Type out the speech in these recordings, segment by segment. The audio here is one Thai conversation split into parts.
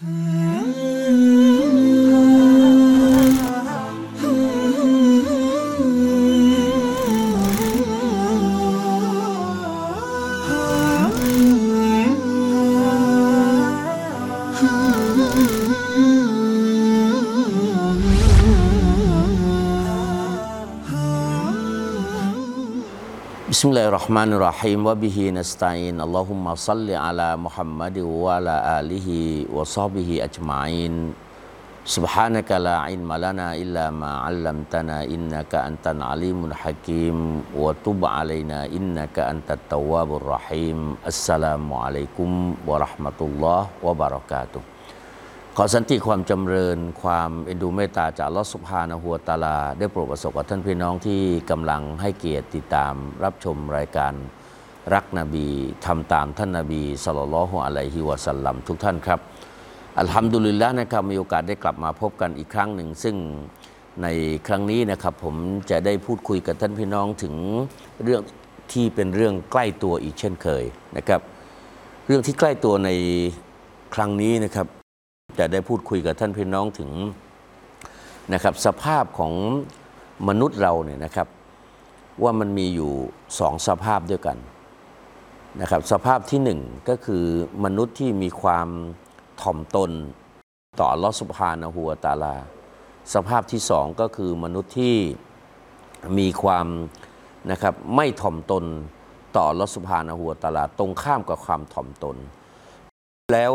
Mm. الرحمن الرحيم وبه نستعين. اللهم صل على محمد وعلى آله وصحبه أجمعين. سبحانك لا علم لنا إلا ما علمتنا إنك أنت العليم الحكيم. وتب علينا إنك أنت التواب الرحيم. السلام عليكم ورحمة الله وبركاته. ขอสันติความจำเริญความเอ็นดูเมตตาจากลอสุบฮานะฮูวตาลา ได้โปรดประสบกับท่านพี่น้องที่กำลังให้เกียรติติดตามรับชมรายการรักนบีทำตามท่านนบีสลลัลฮุอะลัยฮิวะสัลลัมทุกท่านครับ อัลฮัมดุลิลละนะครับมีโอกาสได้กลับมาพบกันอีกครั้งหนึ่ง ซึ่งในครั้งนี้นะครับผมจะได้พูดคุยกับท่านพี่น้องถึงเรื่องที่เป็นเรื่องใกล้ตัวอีกเช่นเคยนะครับ เรื่องที่ใกล้ตัวในครั้งนี้นะครับ จะได้พูดคุยกับท่านพี่น้องถึงนะครับสภาพของมนุษย์เราเนี่ยนะครับ ว่ามันมีอยู่สองสภาพด้วยกันนะครับสภาพที่หนึ่งก็คือมนุษย์ที่มีความถ่อมตนต่อลอสุบฮานะฮูวตาลา สภาพที่สองก็คือมนุษย์ที่มีความนะครับไม่ถ่อมตนต่อลอสุบฮานะฮูวตาลา ตรงข้ามกับความถ่อมตน แล้ว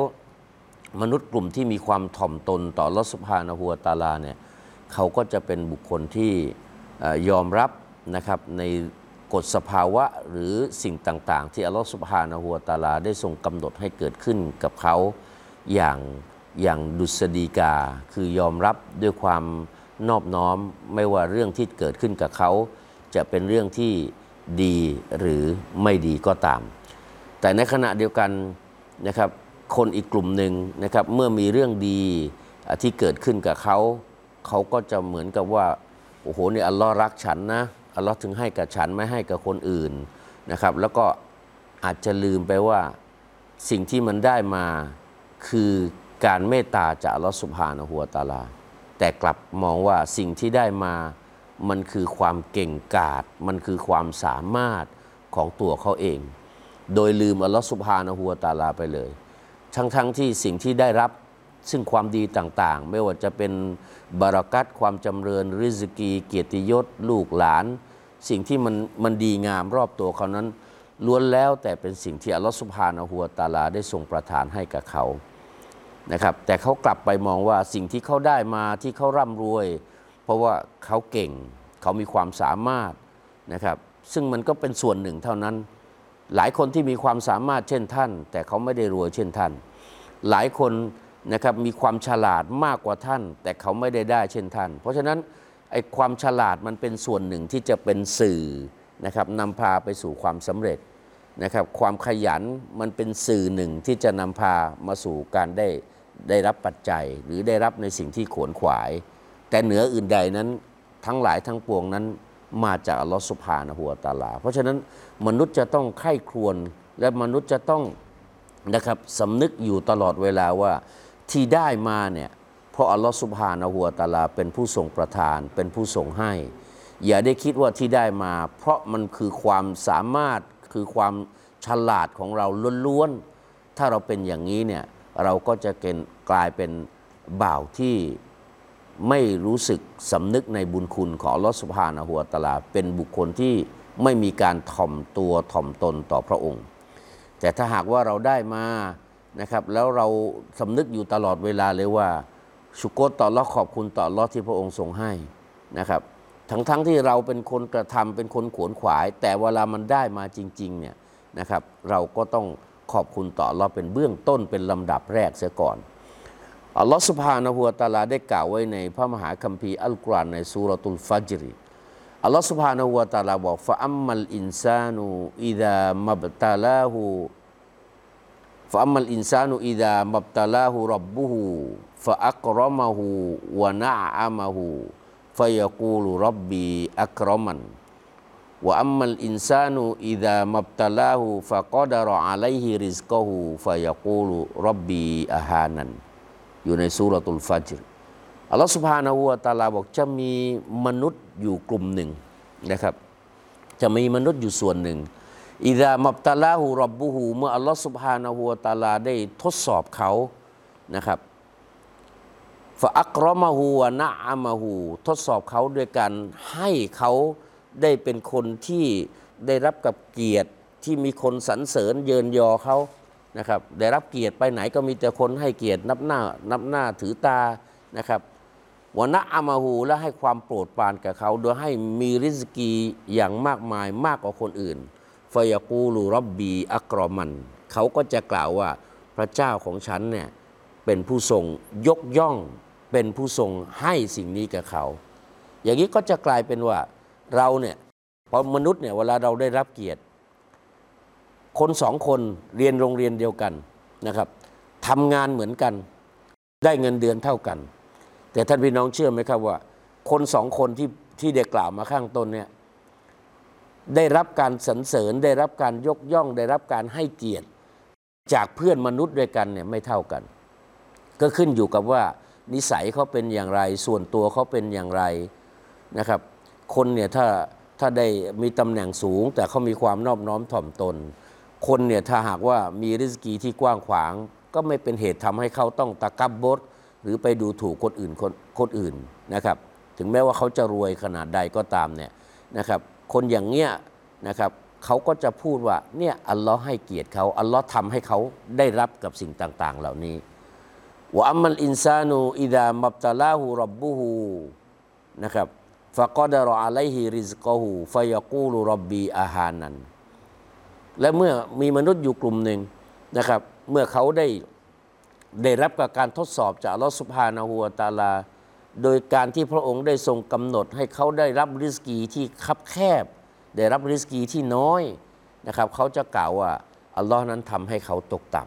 มนุษย์กลุ่มที่มีความถ่อมตนต่อลอสุภานะฮัวตาลาเนี่ยเขาก็จะเป็นบุคคลที่ยอมรับนะครับในกฎสภาวะหรือสิ่งต่างๆ ที่อัลลอฮฺสุบฮานะฮัวตาลา ได้ทรงกำหนดให้เกิดขึ้นกับเขาอย่างอย่างดุษฎีกา คือยอมรับด้วยความนอบน้อม ไม่ว่าเรื่องที่เกิดขึ้นกับเขา จะเป็นเรื่องที่ดีหรือไม่ดีก็ตาม แต่ในขณะเดียวกันนะครับ คนอีกกลุ่มหนึ่งนะครับเมื่อมีเรื่องดีที่เกิดขึ้นกับเขาเขาก็จะเหมือนกับว่าโอ้โหเนี่ยอัลลอฮ์รักฉันนะอัลลอฮ์ถึงให้กับฉันไม่ให้กับคนอื่นนะครับแล้วก็อาจจะลืมไปว่าสิ่งที่มันได้มาคือการเมตตาจากอัลลอฮ์สุบฮานะฮูวตาลา แต่กลับมองว่าสิ่งที่ได้มามันคือความเก่งกาจมันคือความสามารถของตัวเขาเอง โดยลืมอัลลอฮ์สุบฮานะฮูวตาลาไปเลย ทั้งๆทที่สิ่งที่ได้รับซึ่งความดีต่างๆ ไม่ว่าจะเป็นบารักัตความจำเริญริสกี เกียรติยศ ลูกหลาน สิ่งที่มันมันดีงามรอบตัวเขานั้น ล้วนแล้วแต่เป็นสิ่งที่อัลลอฮฺสุบฮานะฮูวตาลาได้ทรงประทานให้กับเขานะครับแต่เขากลับไปมองว่าสิ่งที่เขาได้มาที่เขาร่ำรวย เพราะว่าเขาเก่ง เขามีความสามารถนะครับซึ่งมันก็เป็นส่วนหนึ่งเท่านั้น หลายคนที่มีความสามารถเช่นท่าน แต่เขาไม่ได้รวยเช่นท่าน หลายคนนะครับมีความฉลาดมากกว่าท่าน แต่เขาไม่ได้ได้เช่นท่าน เพราะฉะนั้นไอ้ความฉลาดมันเป็นส่วนหนึ่งที่จะเป็นสื่อนะครับนำพาไปสู่ความสำเร็จนะครับความขยันมันเป็นสื่อหนึ่งที่จะนำพามาสู่การได้ได้รับปัจจัย หรือได้รับในสิ่งที่ขวนขวาย แต่เหนืออื่นใดนั้นทั้งหลายทั้งปวงนั้น มาจากอัลลอฮฺสุบฮานะฮูวตาลา เพราะฉะนั้นมนุษย์จะต้องไข้ครวญและมนุษย์จะต้องนะครับสำนึกอยู่ตลอดเวลาว่าที่ได้มาเนี่ยเพราะอัลลอฮฺสุบฮานะฮูวตาลา เป็นผู้ทรงประทาน เป็นผู้ทรงให้ อย่าได้คิดว่าที่ได้มา เพราะมันคือความสามารถคือความฉลาดของเราล้วนๆถ้าเราเป็นอย่างนี้เนี่ยเราก็จะเกณฑ์กลายเป็นบ่าวที่ ไม่รู้สึกสำนึกในบุญคุณของลอสุบฮานะฮูวตะอาลา เป็นบุคคลที่ไม่มีการถ่อมตัวถ่อมตนต่อพระองค์ แต่ถ้าหากว่าเราได้มานะครับแล้วเราสำนึกอยู่ตลอดเวลาเลยว่า ชุกรต่อลอขอบคุณต่อลอที่พระองค์ทรงให้นะครับทั้งๆทที่เราเป็นคนกระทำเป็นคนขวนขวาย แต่เวลามันได้มาจริงๆเนี่ยนะครับเราก็ต้องขอบคุณต่ออัลลอฮฺเป็นเบื้องต้นเป็นลำดับแรกเสียก่อน อัลลอฮฺ سبحانه وتعالى ได้กล่าวไว้ในพระมหาคัมภีร์อัลกุรอานใน سورة الفجر อัลลอฮฺ سبحانه وتعالى บอก فأما الإنسان إذا ما ابتلاه فأما الإنسان إذا ما ابتلاه ربه فأكرمه ونعمه فيقول ربيอักรมัน wa ammal insanu idza mabtalahu faqadara alaihi rizqahu fayaqulu rabbi ahanan อยู่ อยู่ในซูรตุลฟัจรอัลลอฮฺสุบฮานาหูวตาลาบอกจะมีมนุษย์อยู่กลุ่มหนึ่งนะครับ จะมีมนุษย์อยู่ส่วนหนึ่งอิดามับตะลาหูรับบุหูเมื่ออัลลอฮฺสุบฮานาหูวตาลาได้ทดสอบเขานะครับฟะอักรอมะฮูวะนะอามาหูทดสอบเขาด้วยการให้เขาได้เป็นคนที่ได้รับกับเกียรติที่มีคนสรรเสริญเยินยอเขา นะครับได้รับเกียรติไปไหนก็มีแต่คนให้เกียรตินับหน้านับหน้าถือตานะครับวะนะอามาหูและให้ความโปรดปรานกับเขา โดยให้มีริสกีอย่างมากมายมากกว่าคนอื่นฟยากูลูรับบีอักรอมัน เขาก็จะกล่าวว่าพระเจ้าของฉันเนี่ยเป็นผู้ทรงยกย่องเป็นผู้ทรงให้สิ่งนี้กับเขา อย่างนี้ก็จะกลายเป็นว่าเราเนี่ยพอมนุษย์เนี่ยเวลาเราได้รับเกียรติ คนสองคนเรียนโรงเรียนเดียวกันนะครับทำงานเหมือนกัน ได้เงินเดือนเท่ากัน แต่ท่านพี่น้องเชื่อไหมครับว่า คนสองคนที่ที่ได้กล่าวมาข้างต้นเนี่ยได้รับการสรรเสริญได้รับการยกย่อง ได้รับการให้เกียรติ จากเพื่อนมนุษย์ด้วยกันเนี่ยไม่เท่ากัน ก็ขึ้นอยู่กับว่านิสัยเขาเป็นอย่างไร ส่วนตัวเขาเป็นอย่างไรนะครับ คนเนี่ยถ้าถ้าได้มีตำแหน่งสูง แต่เขามีความนอบน้อมถ่อมตน คนเนี่ยถ้าหากว่ามีริสกีที่กว้างขวาง ก็ไม่เป็นเหตุทำให้เขาต้องตะกับบดหรือไปดูถูกคนอื่นคนคนอื่นนะครับ ถึงแม้ว่าเขาจะรวยขนาดใดก็ตามเนี่ยนะครับ คนอย่างเนี้ยนะครับเขาก็จะพูดว่าเนี่ยอัลลอฮ์ให้เกียรติเขาอัลลอฮ์ทำให้เขาได้รับกับสิ่งต่าง ๆ เหล่านี้วะอัมมัลอินซานูอิดามับตะลาหูรับบุหูนะครับฟะกอดรออะไลฮิริซกอหูฟะยกูลูรับบีอาหานัน และเมื่อมีมนุษย์อยู่กลุ่มหนึ่งนะครับ เมื่อเขาได้ได้รับกับการทดสอบจากอัลลอฮฺสุบฮานาหูวตาลา โดยการที่พระองค์ได้ทรงกำหนด ให้เขาได้รับริสกีที่คับแคบ ได้รับริสกีที่น้อยนะครับ เขาจะกล่าวว่าอัลลอฮ์นั้นทำให้เขาตกต่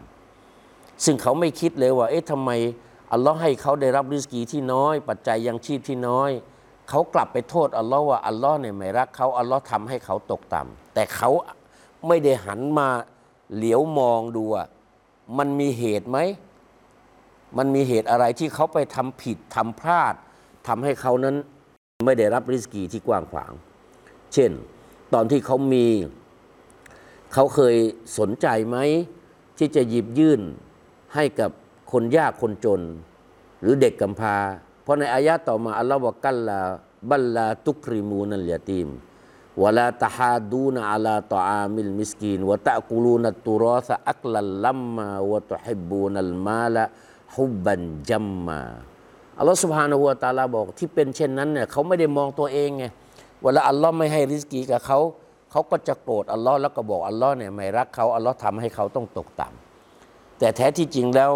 ำซึ่งเขาไม่คิดเลยว่า เอ๊ะทำไมอัลลอฮ์ให้เขาได้รับริสกีที่น้อย ปัจจัยยังชีพที่น้อย เขากลับไปโทษอัลลอฮ์ว่าอัลลอฮ์เนี่ยไม่รักเขาอัลลอฮ์ทำให้เขาตกต่ำแต่เขา ไม่ได้หันมาเหลียวมองดูว่ามันมีเหตุไหม มันมีเหตุอะไรที่เขาไปทำผิดทำพลาดทำให้เขานั้นไม่ได้รับริสกีที่กว้างขวาง เช่น ตอนที่เขามี เขาเคยสนใจไหม ที่จะหยิบยื่นให้กับคนยากคนจน หรือเด็กกำพร้า เพราะในอายะต่อมาอัลลอฮ์บอกกัลลาบัลลาตุกริมูนัลยาตีม วลาตะฮาดูนอาลาตออามิลมิสกีนวะตะกุลูนัตุรอสอักลัลลัมมาวะตุฮิบูนัลมาละฮุบบันจัมมาอัลลอฮ์สุบฮานะฮูวะตาลาบอกที่เป็นเช่นนั้นเนี่ยเขาไม่ได้มองตัวเองไงเวลาอัลลอฮ์ไม่ให้ริสกีกับเขาเขาก็จะโกรธอัลลอฮ์แล้วก็บอกอัลลอฮ์เนี่ยไม่รักเขาอัลลอฮ์ทำให้เขาต้องตกต่ำแต่แท้ที่จริงแล้ว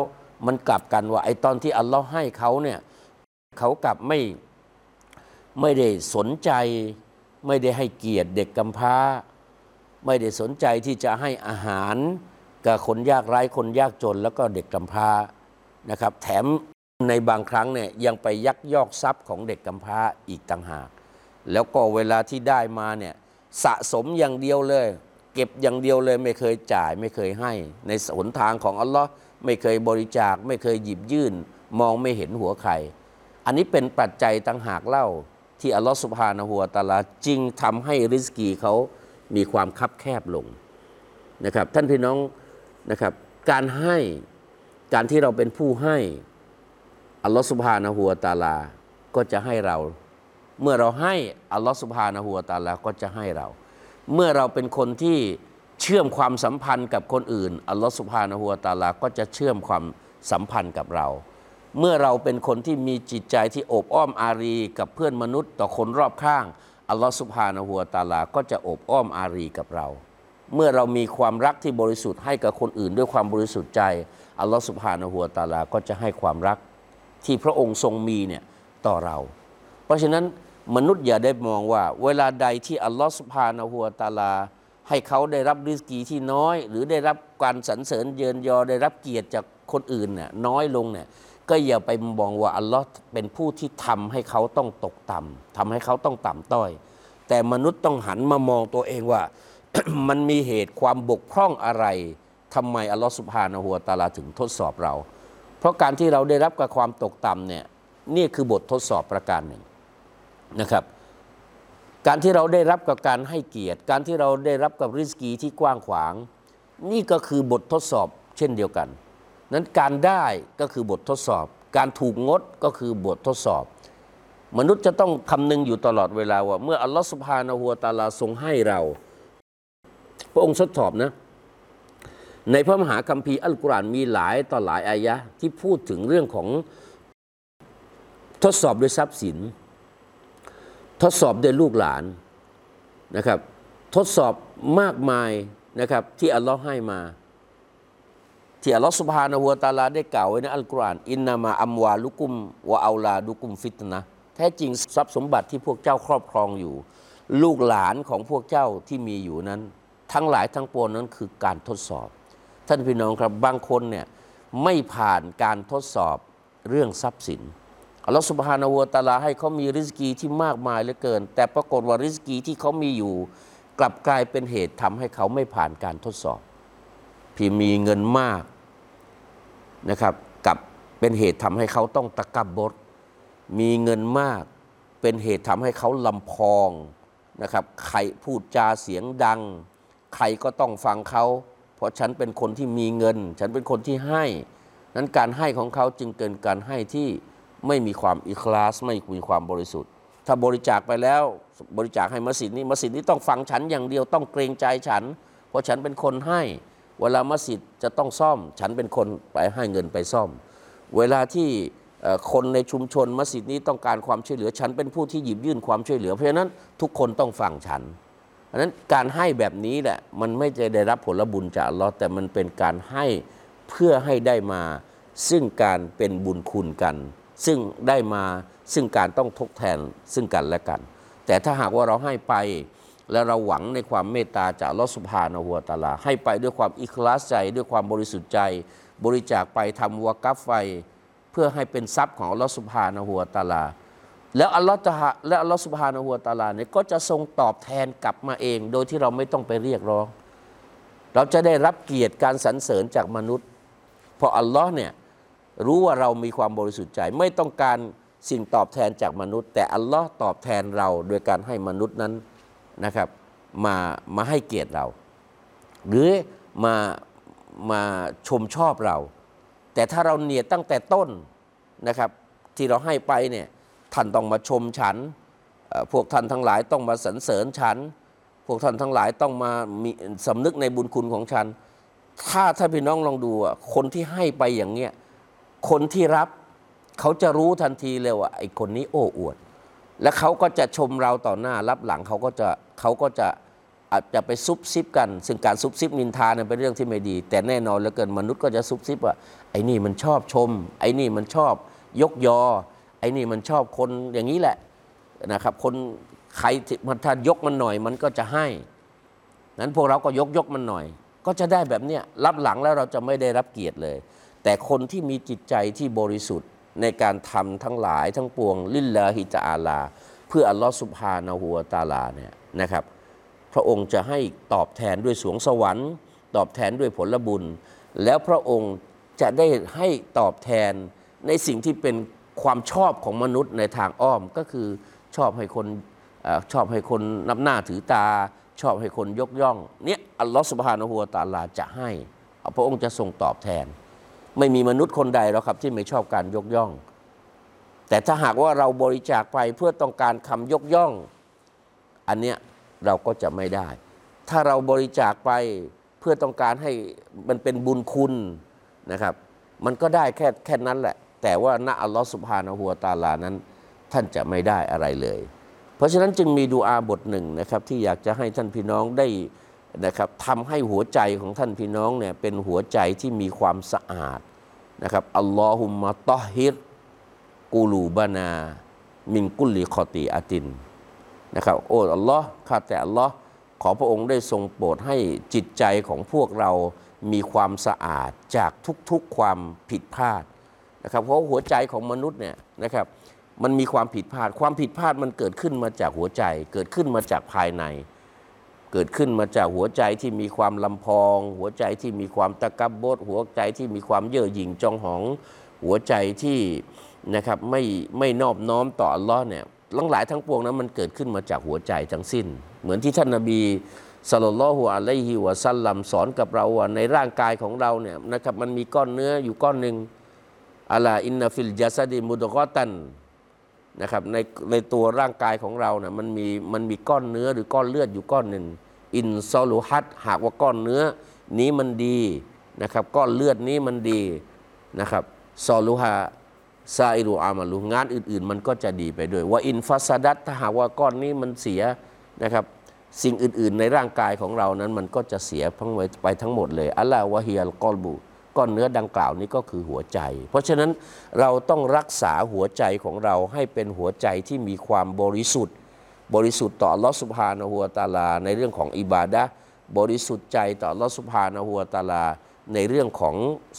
มันกลับกันว่าไอ้ตอนที่อัลลอฮ์ให้เขาเนี่ยเขากลับไม่ไม่ได้สนใจ ไม่ได้ให้เกียรติเด็กกำพร้า ไม่ได้สนใจที่จะให้อาหารกับคนยากไร้คนยากจนแล้วก็เด็กกำพร้านะครับ แถมในบางครั้งเนี่ยยังไปยักยอกทรัพย์ของเด็กกำพร้าอีกต่างหาก แล้วก็เวลาที่ได้มาเนี่ยสะสมอย่างเดียวเลย เก็บอย่างเดียวเลยไม่เคยจ่ายไม่เคยให้ ในหนทางของอัลลอฮ์ไม่เคยบริจาค ไม่เคยหยิบยื่น มองไม่เห็นหัวใคร อันนี้เป็นปัจจัยต่างหากเล่า ที่อัลลอฮ์สุบฮานะฮูวตาลาจึงทำให้ริสกีเขามีความคับแคบลงนะครับ ท่านพี่น้องนะครับการให้การที่เราเป็นผู้ให้อัลลอฮ์สุบฮานะฮูวตาลาก็จะให้เรา เมื่อเราให้อัลลอฮ์สุบฮานะฮูวตาลาก็จะให้เรา เมื่อเราเป็นคนที่เชื่อมความสัมพันธ์กับคนอื่นอัลลอฮ์สุบฮานะฮูวตาลาก็จะเชื่อมความสัมพันธ์กับเรา เมื่อเราเป็นคนที่มีจิตใจที่โอบอ้อมอารี กับเพื่อนมนุษย์ต่อคนรอบข้าง อัลลอฮ์สุบฮานะฮูวตาลา ก็จะโอบอ้อมอารีกับเรา เมื่อเรามีความรักที่บริสุทธิ์ให้กับคนอื่นด้วยความบริสุทธิ์ใจ อัลลอฮ์สุบฮานะฮูวตาลา ก็จะให้ความรักที่พระองค์ทรงมีเนี่ยต่อเรา เพราะฉะนั้นมนุษย์อย่าได้มองว่า เวลาใดที่อัลลอฮ์สุบฮานะฮูวตาลา ให้เขาได้รับริสกีที่น้อย หรือได้รับการสรรเสริญเยินยอได้รับเกียรติจากคนอื่นเนี่ยน้อยลงเนี่ยก็อย่าไปมองว่าอัลลอฮ์เป็นผู้ที่ทำให้เขาต้องตกต่ำทำให้เขาต้องต่ำต้อย แต่มนุษย์ต้องหันมามองตัวเองว่า มันมีเหตุความบกพร่องอะไรทำไมอัลลอฮ์สุบฮานะฮูวตาลาถึงทดสอบเรา เพราะการที่เราได้รับกับความตกต่ำเนี่ยนี่คือบททดสอบประการหนึ่งนะครับ การที่เราได้รับกับการให้เกียรติ การที่เราได้รับกับริสกีที่กว้างขวาง นี่ก็คือบททดสอบเช่นเดียวกัน นั้นการได้ก็คือบททดสอบ การถูกงดก็คือบททดสอบ มนุษย์จะต้องคำนึงอยู่ตลอดเวลาว่า เมื่ออัลลอฮฺสุบฮานะฮูวตาลาทรงให้เรา พระองค์ทดสอบนะ ในพระมหาคัมภีร์อัลกุรอานมีหลายต่อหลายอายะที่พูดถึงเรื่องของทดสอบด้วยทรัพย์สิน ทดสอบด้วยลูกหลานนะครับ ทดสอบมากมายนะครับที่อัลลอฮ์ให้มา ที่อัลลอฮ์สุบฮานะฮูวะตาลาได้กล่าวไว้ในอัลกุรอานอินนามาอัมวาลุกุมวะอาลาดุกุมฟิตนะแท้จริงทรัพย์สมบัติที่พวกเจ้าครอบครองอยู่ ลูกหลานของพวกเจ้าที่มีอยู่นั้น ทั้งหลายทั้งปวงนั้นคือการทดสอบ ท่านพี่น้องครับบางคนเนี่ยไม่ผ่านการทดสอบเรื่องทรัพย์สินอัลลอฮฺสุบฮานาหูวะตาลาให้เขามีริสกีที่มากมายเหลือเกิน แต่ปรากฏว่าริสกีที่เขามีอยู่ กลับกลายเป็นเหตุทำให้เขาไม่ผ่านการทดสอบ พี่มีเงินมาก นะครับกับเป็นเหตุทำให้เขาต้องตะกับบดมีเงินมาก เป็นเหตุทำให้เขาลำพองนะครับใครพูดจาเสียงดัง ใครก็ต้องฟังเขา เพราะฉันเป็นคนที่มีเงิน ฉันเป็นคนที่ให้ นั้นการให้ของเขาจึงเกินการให้ที่ไม่มีความอิคลาส ไม่มีความบริสุทธิ์ ถ้าบริจาคไปแล้วบริจาคให้มัสยิดนี้มัสยิดนี้ต้องฟังฉันอย่างเดียวต้องเกรงใจฉัน เพราะฉันเป็นคนให้ เวลามัสยิดจะต้องซ่อม ฉันเป็นคนไปให้เงินไปซ่อม เวลาที่คนในชุมชนมัสยิดนี้ต้องการความช่วยเหลือ ฉันเป็นผู้ที่หยิบยื่นความช่วยเหลือ เพราะฉะนั้นทุกคนต้องฟังฉันอันนั้นการให้แบบนี้แหละมันไม่จะได้รับผลบุญจากอัลลอฮ์แต่มันเป็นการให้เพื่อให้ได้มา ซึ่งการเป็นบุญคุณกัน ซึ่งได้มาซึ่งการต้องทดแทนซึ่งกันและกัน แต่ถ้าหากว่าเราให้ไป แล้วเราหวังในความเมตตาจากลอสุบฮานะฮูวตะอาลา ให้ไปด้วยความอิคลาสใจด้วยความบริสุทธิ์ใจ บริจาคไปทำวะกัฟไฟ เพื่อให้เป็นทรัพย์ของลอสุบฮานะฮูวตะอาลา แล้วอัลลอฮ์จะและอัลลอฮ์สุบฮานะฮูวตะอาลาเนี่ยก็จะทรงตอบแทนกลับมาเอง โดยที่เราไม่ต้องไปเรียกร้อง เราจะได้รับเกียรติการสรรเสริญจากมนุษย์ เพราะอัลลอฮ์เนี่ยรู้ว่าเรามีความบริสุทธิ์ใจ ไม่ต้องการสิ่งตอบแทนจากมนุษย์ แต่อัลลอฮ์ตอบแทนเราโดยการให้มนุษย์นั้น นะครับมามาให้เกียรติเรา หรือมามาชมชอบเรา แต่ถ้าเราเนียดตั้งแต่ต้นนะครับ ที่เราให้ไปเนี่ยท่านต้องมาชมฉัน พวกท่านทั้งหลายต้องมาสรรเสริญฉัน พวกท่านทั้งหลายต้องมามีสำนึกในบุญคุณของฉัน ถ้าถ้าพี่น้องลองดูคนที่ให้ไปอย่างเงี้ยคนที่รับเขาจะรู้ทันทีเลยว่าไอ้คนนี้โอ้อวด และเขาก็จะชมเราต่อหน้ารับหลังเขาก็จะเขาก็จะอาจจะไปซุบซิบกัน ซึ่งการซุบซิบนินทาเนี่ยเป็นเรื่องที่ไม่ดี แต่แน่นอนเหลือเกินมนุษย์ก็จะซุบซิบว่าไอ้นี่มันชอบชม ไอ้นี่มันชอบยกยอ ไอ้นี่มันชอบคนอย่างนี้แหละนะครับ คนใครที่มันถ้ายกมันหน่อยมันก็จะให้นั้นพวกเราก็ยกยกมันหน่อย ก็จะได้แบบเนี้ยรับหลังแล้วเราจะไม่ได้รับเกียรติเลย แต่คนที่มีจิตใจที่บริสุทธิ์ ในการทำทั้งหลายทั้งปวง ลิลลาฮิตะอาลา เพื่ออัลลอฮฺสุบฮานะฮูวตาลาเนี่ยนะครับ พระองค์จะให้ตอบแทนด้วยสวงสวรรค์ ตอบแทนด้วยผลบุญ แล้วพระองค์จะได้ให้ตอบแทนในสิ่งที่เป็นความชอบของมนุษย์ในทางอ้อมก็คือชอบให้คนอชอบให้คนนับหน้าถือตา ชอบให้คนยกย่องเนี่ยอัลลอฮฺสุบฮานะฮูวตาลาจะให้ พระองค์จะทรงตอบแทน ไม่มีมนุษย์คนใดหรอกครับที่ไม่ชอบการยกย่อง แต่ถ้าหากว่าเราบริจาคไปเพื่อต้องการคำยกย่อง อันเนี้ยเราก็จะไม่ได้ ถ้าเราบริจาคไปเพื่อต้องการให้มันเป็นบุญคุณนะครับ มันก็ได้แค่แค่นั้นแหละ แต่ว่าณอัลลอฮฺสุบฮานะฮูวตาลานั้น ท่านจะไม่ได้อะไรเลย เพราะฉะนั้นจึงมีดูอาบทหนึ่งนะครับที่อยากจะให้ท่านพี่น้องได้ นะครับทำให้หัวใจของท่านพี่น้องเนี่ยเป็นหัวใจที่มีความสะอาดนะครับอัลลอฮุมมะตอฮิรกูลูบานา มินกุลลิคอติอาตินนะครับโอ้อัลลอฮ์ข้าแต่อัลลอฮ์ขอพระองค์ได้ทรงโปรดให้จิตใจของพวกเรามีความสะอาดจากทุกๆความผิดพลาดนะครับเพราะหัวใจของมนุษย์เนี่ยนะครับมันมีความผิดพลาด ความผิดพลาดมันเกิดขึ้นมาจากหัวใจ เกิดขึ้นมาจากภายใน เกิดขึ้นมาจากหัวใจที่มีความลำพอง หัวใจที่มีความตะกับบดหัวใจที่มีความเย่อหยิ่งจองหอง หัวใจที่นะครับไม่ไม่นอบน้อมต่ออัลลอฮ์เนี่ยทั้งหลายทั้งปวงนั้นมันเกิดขึ้นมาจากหัวใจทั้งสิ้น เหมือนที่ท่านนบี صلى الله عليه وسلم สอนกับเราว่าในร่างกายของเราเนี่ยนะครับมันมีก้อนเนื้ออยู่ก้อนหนึ่งอัลาอินนาฟิลจัสดีมุดกอตัน นะครับในในตัวร่างกายของเราเนี่ยมันมีมันมีก้อนเนื้อหรือก้อนเลือดอยู่ก้อนหนึ่งإن صلحت หากว่าก้อนเนื้อนี้มันดีนะครับ ก้อนเลือดนี้มันดีนะครับซอลูฮาซาอิรุอามาลูงานอื่น ๆ มันก็จะดีไปด้วย ว่าอินฟัสดัตถ้าหากว่าก้อนนี้มันเสียนะครับ สิ่งอื่น ๆ ในร่างกายของเรานั้นมันก็จะเสียทั้งไปทั้งหมดเลยอัลลอฮฺวะฮิยัลกอลบู ก้อนเนื้อดังกล่าวนี้ก็คือหัวใจ เพราะฉะนั้นเราต้องรักษาหัวใจของเราให้เป็นหัวใจที่มีความบริสุทธิ์ บริสุทธิ์ต่อลอสุบฮานะฮูวตาลา ในเรื่องของอิบาดะบริสุทธิ์ใจต่อลอสุบฮานะฮูวตาลา ในเรื่องของ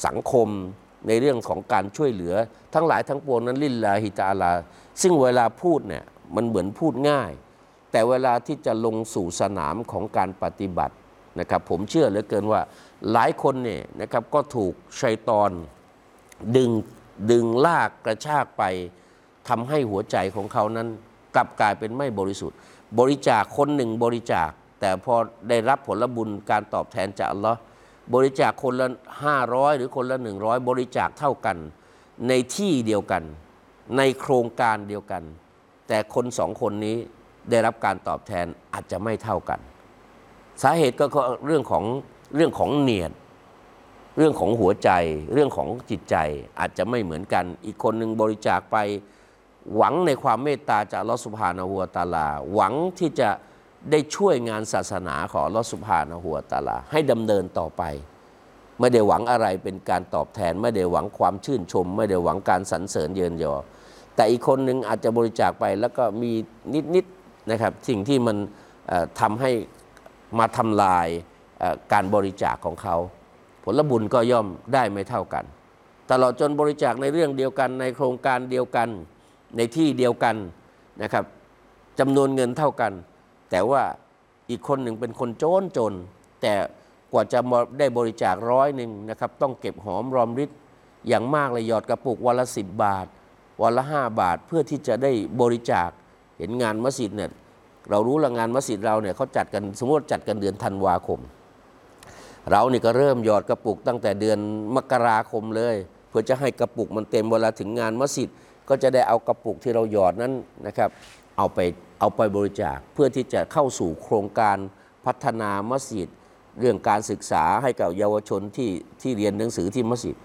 สังคม ในเรื่องของการช่วยเหลือ ทั้งหลายทั้งปวงนั้นลิลลาฮิตาลา ซึ่งเวลาพูดเนี่ยมันเหมือนพูดง่าย แต่เวลาที่จะลงสู่สนามของการปฏิบัติ นะครับผมเชื่อเหลือเกินว่าหลายคนเนี่ยนะครับก็ถูกชัยตอนดึงดึงลากกระชากไปทำให้หัวใจของเขานั้น กลับกลายเป็นไม่บริสุทธิ์ บริจาคคนหนึ่งบริจาค แต่พอได้รับผลบุญการตอบแทนจากอัลลอฮ์บริจาคคนละ 500 หรือคนละ 100 บริจาคเท่ากัน ในที่เดียวกัน ในโครงการเดียวกัน แต่คนสองคนนี้ได้รับการตอบแทนอาจจะไม่เท่ากัน สาเหตุก็เรื่องของเรื่องของเนียด เรื่องของหัวใจ เรื่องของจิตใจอาจจะไม่เหมือนกัน อีกคนหนึ่งบริจาคไปหวังในความเมตตาจากอัลอสุบฮานะฮูวตาลา หวังที่จะได้ช่วยงานศาสนาของอัลอสุบฮานะฮูวตาลา ให้ดำเนินต่อไป ไม่ได้หวังอะไรเป็นการตอบแทน ไม่ได้หวังความชื่นชม ไม่ได้หวังการสรรเสริญเยินยอ แต่อีกคนหนึ่งอาจจะบริจาคไปแล้วก็มีนิดๆนะครับสิ่งที่มันเอ่อทำให้ มาทำลายการบริจาคของเขา ผลบุญก็ย่อมได้ไม่เท่ากัน ตลอดจนบริจาคในเรื่องเดียวกัน ในโครงการเดียวกันในที่เดียวกันนะครับจำนวนเงินเท่ากัน แต่ว่าอีกคนหนึ่งเป็นคนโจนจน แต่กว่าจะได้บริจาคร้อยหนึ่งนะครับ ต้องเก็บหอมรอมริบอย่างมากเลยหยอดกระปุกวันละสิบบาทวันละห้าบาทเพื่อที่จะได้บริจาคเห็นงานมัสยิดเนี่ย เรารู้ละงานมัสยิดเราเนี่ยเขาจัดกันสมมติจัดกันเดือนธันวาคม เราเนี่ก็เริ่มหยอดกระปุกตั้งแต่เดือนมกราคมเลย เพื่อจะให้กระปุกมันเต็มเวลาถึงงานมัสยิดก็จะได้เอากระปุกที่เราหยอดนั้นนะครับ เอาไปเอาไปบริจาคเพื่อที่จะเข้าสู่โครงการพัฒนามัสยิดเรื่องการศึกษาให้กับเยาวชนที่ที่เรียนหนังสือที่มัสยิด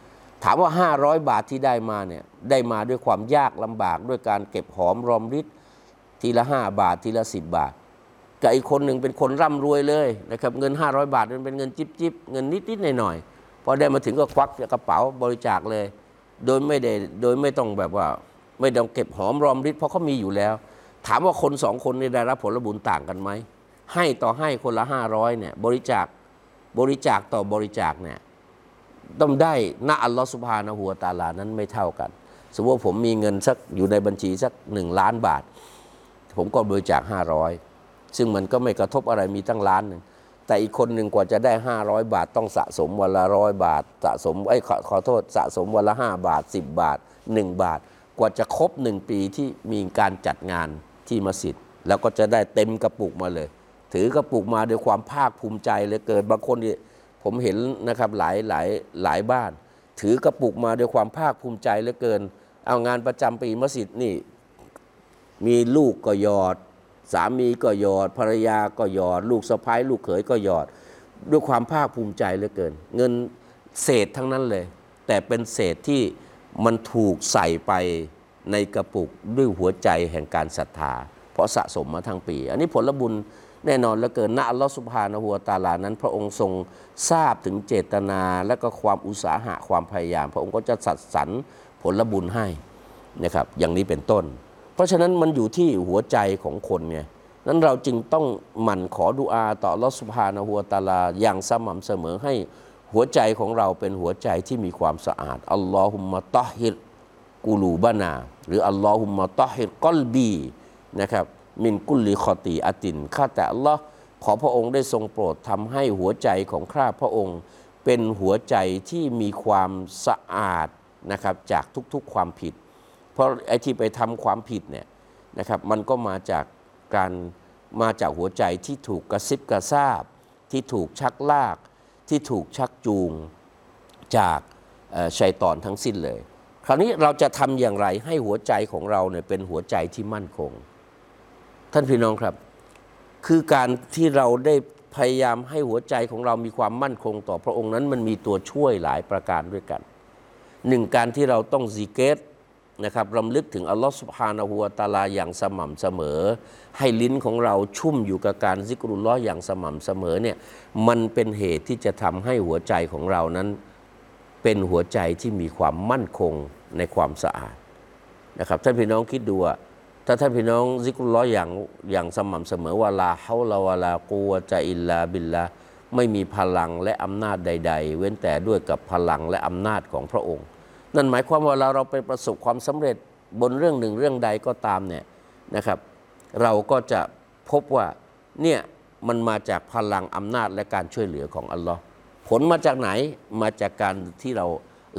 ถามว่า 500 บาทที่ได้มาเนี่ยได้มาด้วยความยากลำบากด้วยการเก็บหอมรอมริบ ทีละ 5 บาททีละ 10 บาท กับอีกคนหนึ่งเป็นคนร่ำรวยเลยนะครับเงิน 500 บาทมันเป็นเงินจิบจิบเงินนิดนิดหน่อยหน่อยๆพอได้มาถึงก็ควักกระเป๋าบริจาคเลย โดยไม่ได้โดยไม่ต้องแบบว่าไม่ต้องเก็บหอมรอมริบเพราะเขามีอยู่แล้ว ถามว่าคนสองคนนี้ได้รับผลบุญต่างกันไหมให้ต่อให้คนละ 500เนี่ยบริจาคบริจาคต่อบริจาคเนี่ยต้องได้ณอัลลอฮฺสุบฮานะฮูวตาลานั้นไม่เท่ากัน สมมติว่าผมมีเงินสักอยู่ในบัญชีสักหนึ่งล้านบาท ผมก็บริจาคห้าร้อยซึ่งมันก็ไม่กระทบอะไรมีตั้งล้านหนึ่งแต่อีกคนหนึ่งกว่าจะได้ 500 บาทต้องสะสมวันละร้อยบาท สะสมไอ้ขอขอโทษสะสมวันละ 5 บาท 10 บาท 1 บาท กว่าจะครบ 1 ปีที่มีการจัดงานที่มัสยิดแล้วก็จะได้เต็มกระปุกมาเลย ถือกระปุกมาด้วยความภาคภูมิใจเหลยเกินบางคนนี่ผมเห็นนะครับหลายหลายหลายบ้าน ถือกระปุกมาด้วยความภาคภูมิใจเหลือเกิน เอางานประจำปีมัสยิดนี่ มีลูกก็หยอด สามีก็หยอด ภรรยาก็หยอด ลูกสะพ้ายลูกเขยก็หยอด ด้วยความภาคภูมิใจเหลือเกิน เงินเศษทั้งนั้นเลย แต่เป็นเศษที่มันถูกใส่ไปในกระปุกด้วยหัวใจแห่งการศรัทธา เพราะสะสมมาทั้งปี อันนี้ผลบุญแน่นอนเหลือเกินนะอัลลอฮฺสุบฮานะฮูวตาลานั้น พระองค์ทรงทราบถึงเจตนาและก็ความอุตสาหะความพยายาม พระองค์ก็จะสัดสรรผลบุญให้นะครับอย่างนี้เป็นต้น เพราะฉะนั้นมันอยู่ที่หัวใจของคนไงนั้นเราจึงต้องหมั่นขอดุอาต่อลอสุบฮานะฮูวตาลาอย่างสม่ำเสมอให้หัวใจของเราเป็นหัวใจที่มีความสะอาดอัลลอฮุมมะตอฮิรกูลูบานา หรืออัลลอฮุมมะตอฮิรกอลบีนะครับมินกุลลิคอตีอตินข้าแต่อัลลอฮ์ขอพระองค์ได้ทรงโปรดทำให้หัวใจของข้าพระองค์ เป็นหัวใจที่มีความสะอาดนะครับจากทุกๆความผิด เพราะไอ้ที่ไปทำความผิดเนี่ยนะครับมันก็มาจากการมาจากหัวใจที่ถูกกระซิบกระซาบ ที่ถูกชักลาก ที่ถูกชักจูงจากชัยตอนทั้งสิ้นเลย คราวนี้เราจะทำอย่างไรให้หัวใจของเราเนี่ยเป็นหัวใจที่มั่นคง ท่านพี่น้องครับ คือการที่เราได้พยายามให้หัวใจของเรามีความมั่นคงต่อพระองค์นั้นมันมีตัวช่วยหลายประการด้วยกันหนึ่งการที่เราต้องซีเกต นะครับรำลึกถึงอัลลอฮฺสุบฮานาหัวตาลาอย่างสม่ำเสมอ ให้ลิ้นของเราชุ่มอยู่กับการซิกรุลล้ออย่างสม่ำเสมอเนี่ยมันเป็นเหตุที่จะทำให้หัวใจของเรานั้นเป็นหัวใจที่มีความมั่นคงในความสะอาดนะครับท่านพี่น้องคิดดูอะถ้าท่านพี่น้องซิกรุลล้ออย่างอย่างสม่ำเสมอวาลาเฮาลาวลากูวจะอิลลาบิลลาไม่มีพลังและอำนาจใด ๆ เว้นแต่ด้วยกับพลังและอำนาจของพระองค์ นั่นหมายความว่าเราเราไปประสบความสำเร็จบนเรื่องหนึ่งเรื่องใดก็ตามเนี่ยนะครับ เราก็จะพบว่าเนี่ยมันมาจากพลังอำนาจและการช่วยเหลือของอัลลอฮ์ผลมาจากไหนมาจากการที่เรา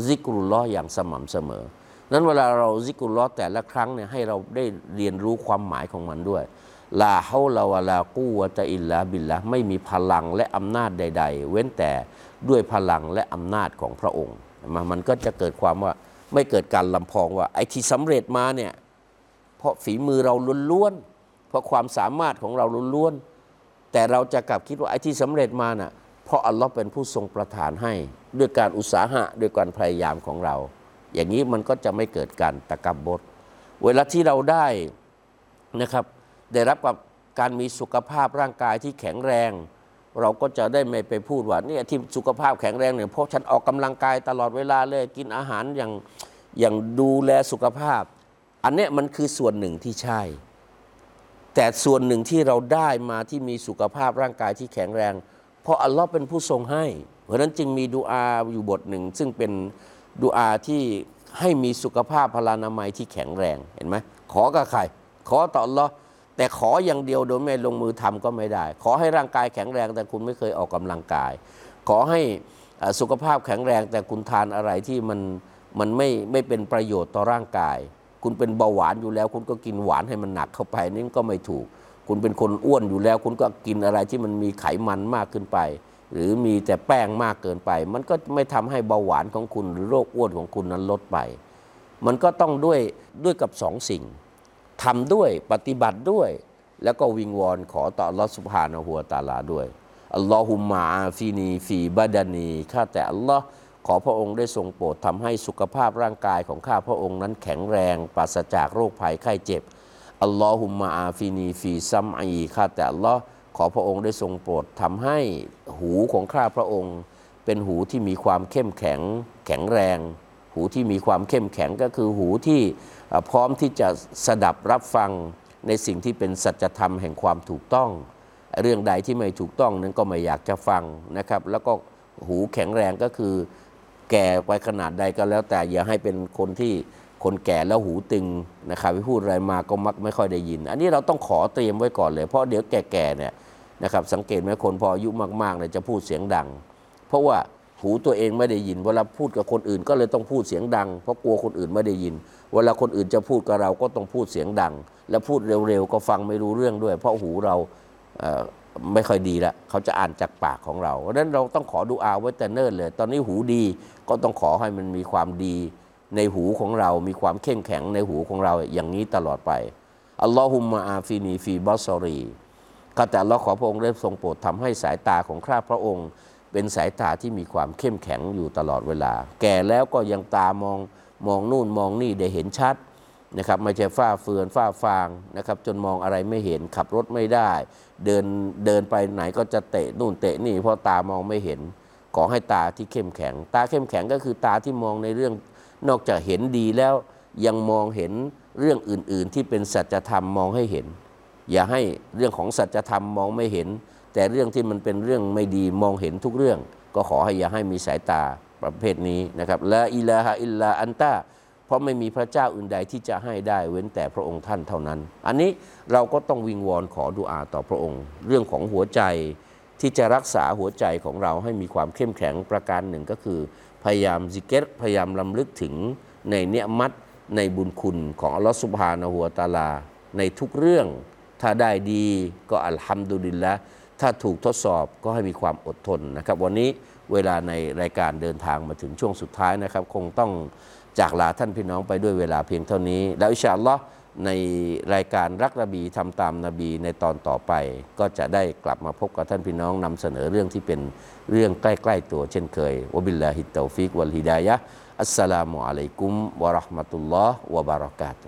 ซิกรุลลอฮ์อย่างสม่ำเสมอ นั้นเวลาเราซิกรุลลอฮ์แต่ละครั้งเนี่ยให้เราได้เรียนรู้ความหมายของมันด้วยลาเฮาลาวะลากูวะตะอิลลาบิลละไม่มีพลังและอำนาจใด ๆ เว้นแต่ด้วยพลังและอำนาจของพระองค์ มามันก็จะเกิดความว่าไม่เกิดการลำพองว่า ไอ้ที่สำเร็จมาเนี่ยเพราะฝีมือเราล้วนๆเพราะความสามารถของเราล้วนๆแต่เราจะกลับคิดว่าไอ้ที่สำเร็จมาน่ะเพราะอัลลอฮ์เป็นผู้ทรงประทานให้ ด้วยการอุตสาหะด้วยการพยายามของเรา อย่างนี้มันก็จะไม่เกิดการตะกับบดเวลาที่เราได้นะครับได้รับกับการมีสุขภาพร่างกายที่แข็งแรง เราก็จะได้ไม่ไปพูดว่าเนี่ยที่สุขภาพแข็งแรงเนี่ยเพราะฉันออกกำลังกายตลอดเวลาเลยกินอาหารอย่างอย่างดูแลสุขภาพ อันเนี้ยมันคือส่วนหนึ่งที่ใช่ แต่ส่วนหนึ่งที่เราได้มาที่มีสุขภาพร่างกายที่แข็งแรง เพราะอัลลอฮ์เป็นผู้ทรงให้ เพราะฉะนั้นจึงมีดูอาอยู่บทหนึ่ง ซึ่งเป็นดูอาที่ให้มีสุขภาพพลานามัยที่แข็งแรงเห็นไหมขอกับใคร ขอต่ออัลลอฮ์ แต่ขออย่างเดียวโดยไม่ลงมือทำก็ไม่ได้ ขอให้ร่างกายแข็งแรงแต่คุณไม่เคยออกกำลังกาย ขอให้สุขภาพแข็งแรงแต่คุณทานอะไรที่มันมันไม่ไม่เป็นประโยชน์ต่อร่างกาย คุณเป็นเบาหวานอยู่แล้ว คุณก็กินหวานให้มันหนักเข้าไปนี่ก็ไม่ถูก คุณเป็นคนอ้วนอยู่แล้ว คุณก็กินอะไรที่มันมีไขมันมากขึ้นไป หรือมีแต่แป้งมากเกินไป มันก็ไม่ทำให้เบาหวานของคุณหรือโรคอ้วนของคุณนั้นลดไป มันก็ต้องด้วยด้วยกับสองสิ่ง ทำด้วยปฏิบัติด้วย แล้วก็วิงวอนขอต่ออัลลอฮฺสุบฮานะฮูวตาลาด้วยอัลลอฮุมมาฟีนีฟีบาดานีข้าแต่อัลลอฮ์ขอพระองค์ได้ทรงโปรดทำให้สุขภาพร่างกายของข้าพระองค์นั้นแข็งแรงปราศจากโรคภัยไข้เจ็บอัลลอฮุมมาอาฟีนีฟีซัมอีข้าแต่อัลลอฮ์ขอพระองค์ได้ทรงโปรดทำให้หูของข้าพระองค์ เป็นหูที่มีความเข้มแข็งแข็งแรง หูที่มีความเข้มแข็งก็คือหูที่พร้อมที่จะสดับรับฟังในสิ่งที่เป็นสัจธรรมแห่งความถูกต้อง เรื่องใดที่ไม่ถูกต้องนั้นก็ไม่อยากจะฟังนะครับ แล้วก็หูแข็งแรงก็คือ แก่ไปขนาดใดก็แล้ว แต่อย่าให้เป็นคนที่คนแก่แล้วหูตึงนะครับพูดอะไรมาก็มักไม่ค่อยได้ยิน อันนี้เราต้องขอเตรียมไว้ก่อนเลย เพราะเดี๋ยวแก่ๆเนี่ยนะครับสังเกตไหมคนพออายุมากๆเนี่ยจะพูดเสียงดัง เพราะว่า หูตัวเองไม่ได้ยิน เวลาพูดกับคนอื่นก็เลยต้องพูดเสียงดัง เพราะกลัวคนอื่นไม่ได้ยิน เวลาคนอื่นจะพูดกับเราก็ต้องพูดเสียงดัง และพูดเร็วๆก็ฟังไม่รู้เรื่องด้วย เพราะหูเราไม่ค่อยดีละเขาจะอ่านจากปากของเราเพราะนั้นเราต้องขอดูอาไว้แต่เนิ่นเลย ตอนนี้หูดีก็ต้องขอให้มันมีความดี ในหูของเรา มีความเข้มแข็งในหูของเราอย่างนี้ตลอดไปاللهم عافني في بصري ข้าแต่อัลลอฮ์ขอพระองค์ได้ทรงโปรดทำให้สายตาของข้าพระองค์ เป็นสายตาที่มีความเข้มแข็งอยู่ตลอดเวลา แก่แล้วก็ยังตามองมองนู่นมองนี่ได้เห็นชัดนะครับไม่ใช่ฝ้าเฟือนฝ้าฟางนะครับจนมองอะไรไม่เห็นขับรถไม่ได้ เดินเดินไปไหนก็จะเตะนู่นเตะนี่เพราะตามองไม่เห็นขอให้ตาที่เข้มแข็ง ตาเข้มแข็งก็คือตาที่มองในเรื่องนอกจากเห็นดีแล้วยังมองเห็นเรื่องอื่น ๆ ที่เป็นสัจธรรมมองให้เห็น อย่าให้เรื่องของสัจธรรมมองไม่เห็น แต่เรื่องที่มันเป็นเรื่องไม่ดีมองเห็นทุกเรื่อง ก็ขอให้อย่าให้มีสายตาประเภทนี้นะครับละอิลาฮะอิลลาอันตาเพราะไม่มีพระเจ้าอื่นใดที่จะให้ได้เว้นแต่พระองค์ท่านเท่านั้น อันนี้เราก็ต้องวิงวอนขอดุอาต่อพระองค์ เรื่องของหัวใจที่จะรักษาหัวใจของเราให้มีความเข้มแข็งประการหนึ่งก็คือ พยายามซิกเกตพยายามลำลึกถึงในเนียมัตในบุญคุณของอัลลอฮฺสุบฮานะฮูวตาลา ในทุกเรื่อง ถ้าได้ดีก็อัลฮัมดุลิลละ ถ้าถูกทดสอบก็ให้มีความอดทนนะครับ วันนี้เวลาในรายการเดินทางมาถึงช่วงสุดท้ายนะครับ คงต้องจากลาท่านพี่น้องไปด้วยเวลาเพียงเท่านี้ แล้วอิชาอัลลอฮ์ในรายการรักนบีทำตามนบีในตอนต่อไป ก็จะได้กลับมาพบกับท่านพี่น้องนำเสนอเรื่องที่เป็นเรื่องใกล้ ๆ ตัวเช่นเคยوبالله التوفيق والهداية السلام عليكم ورحمة الله وبركاته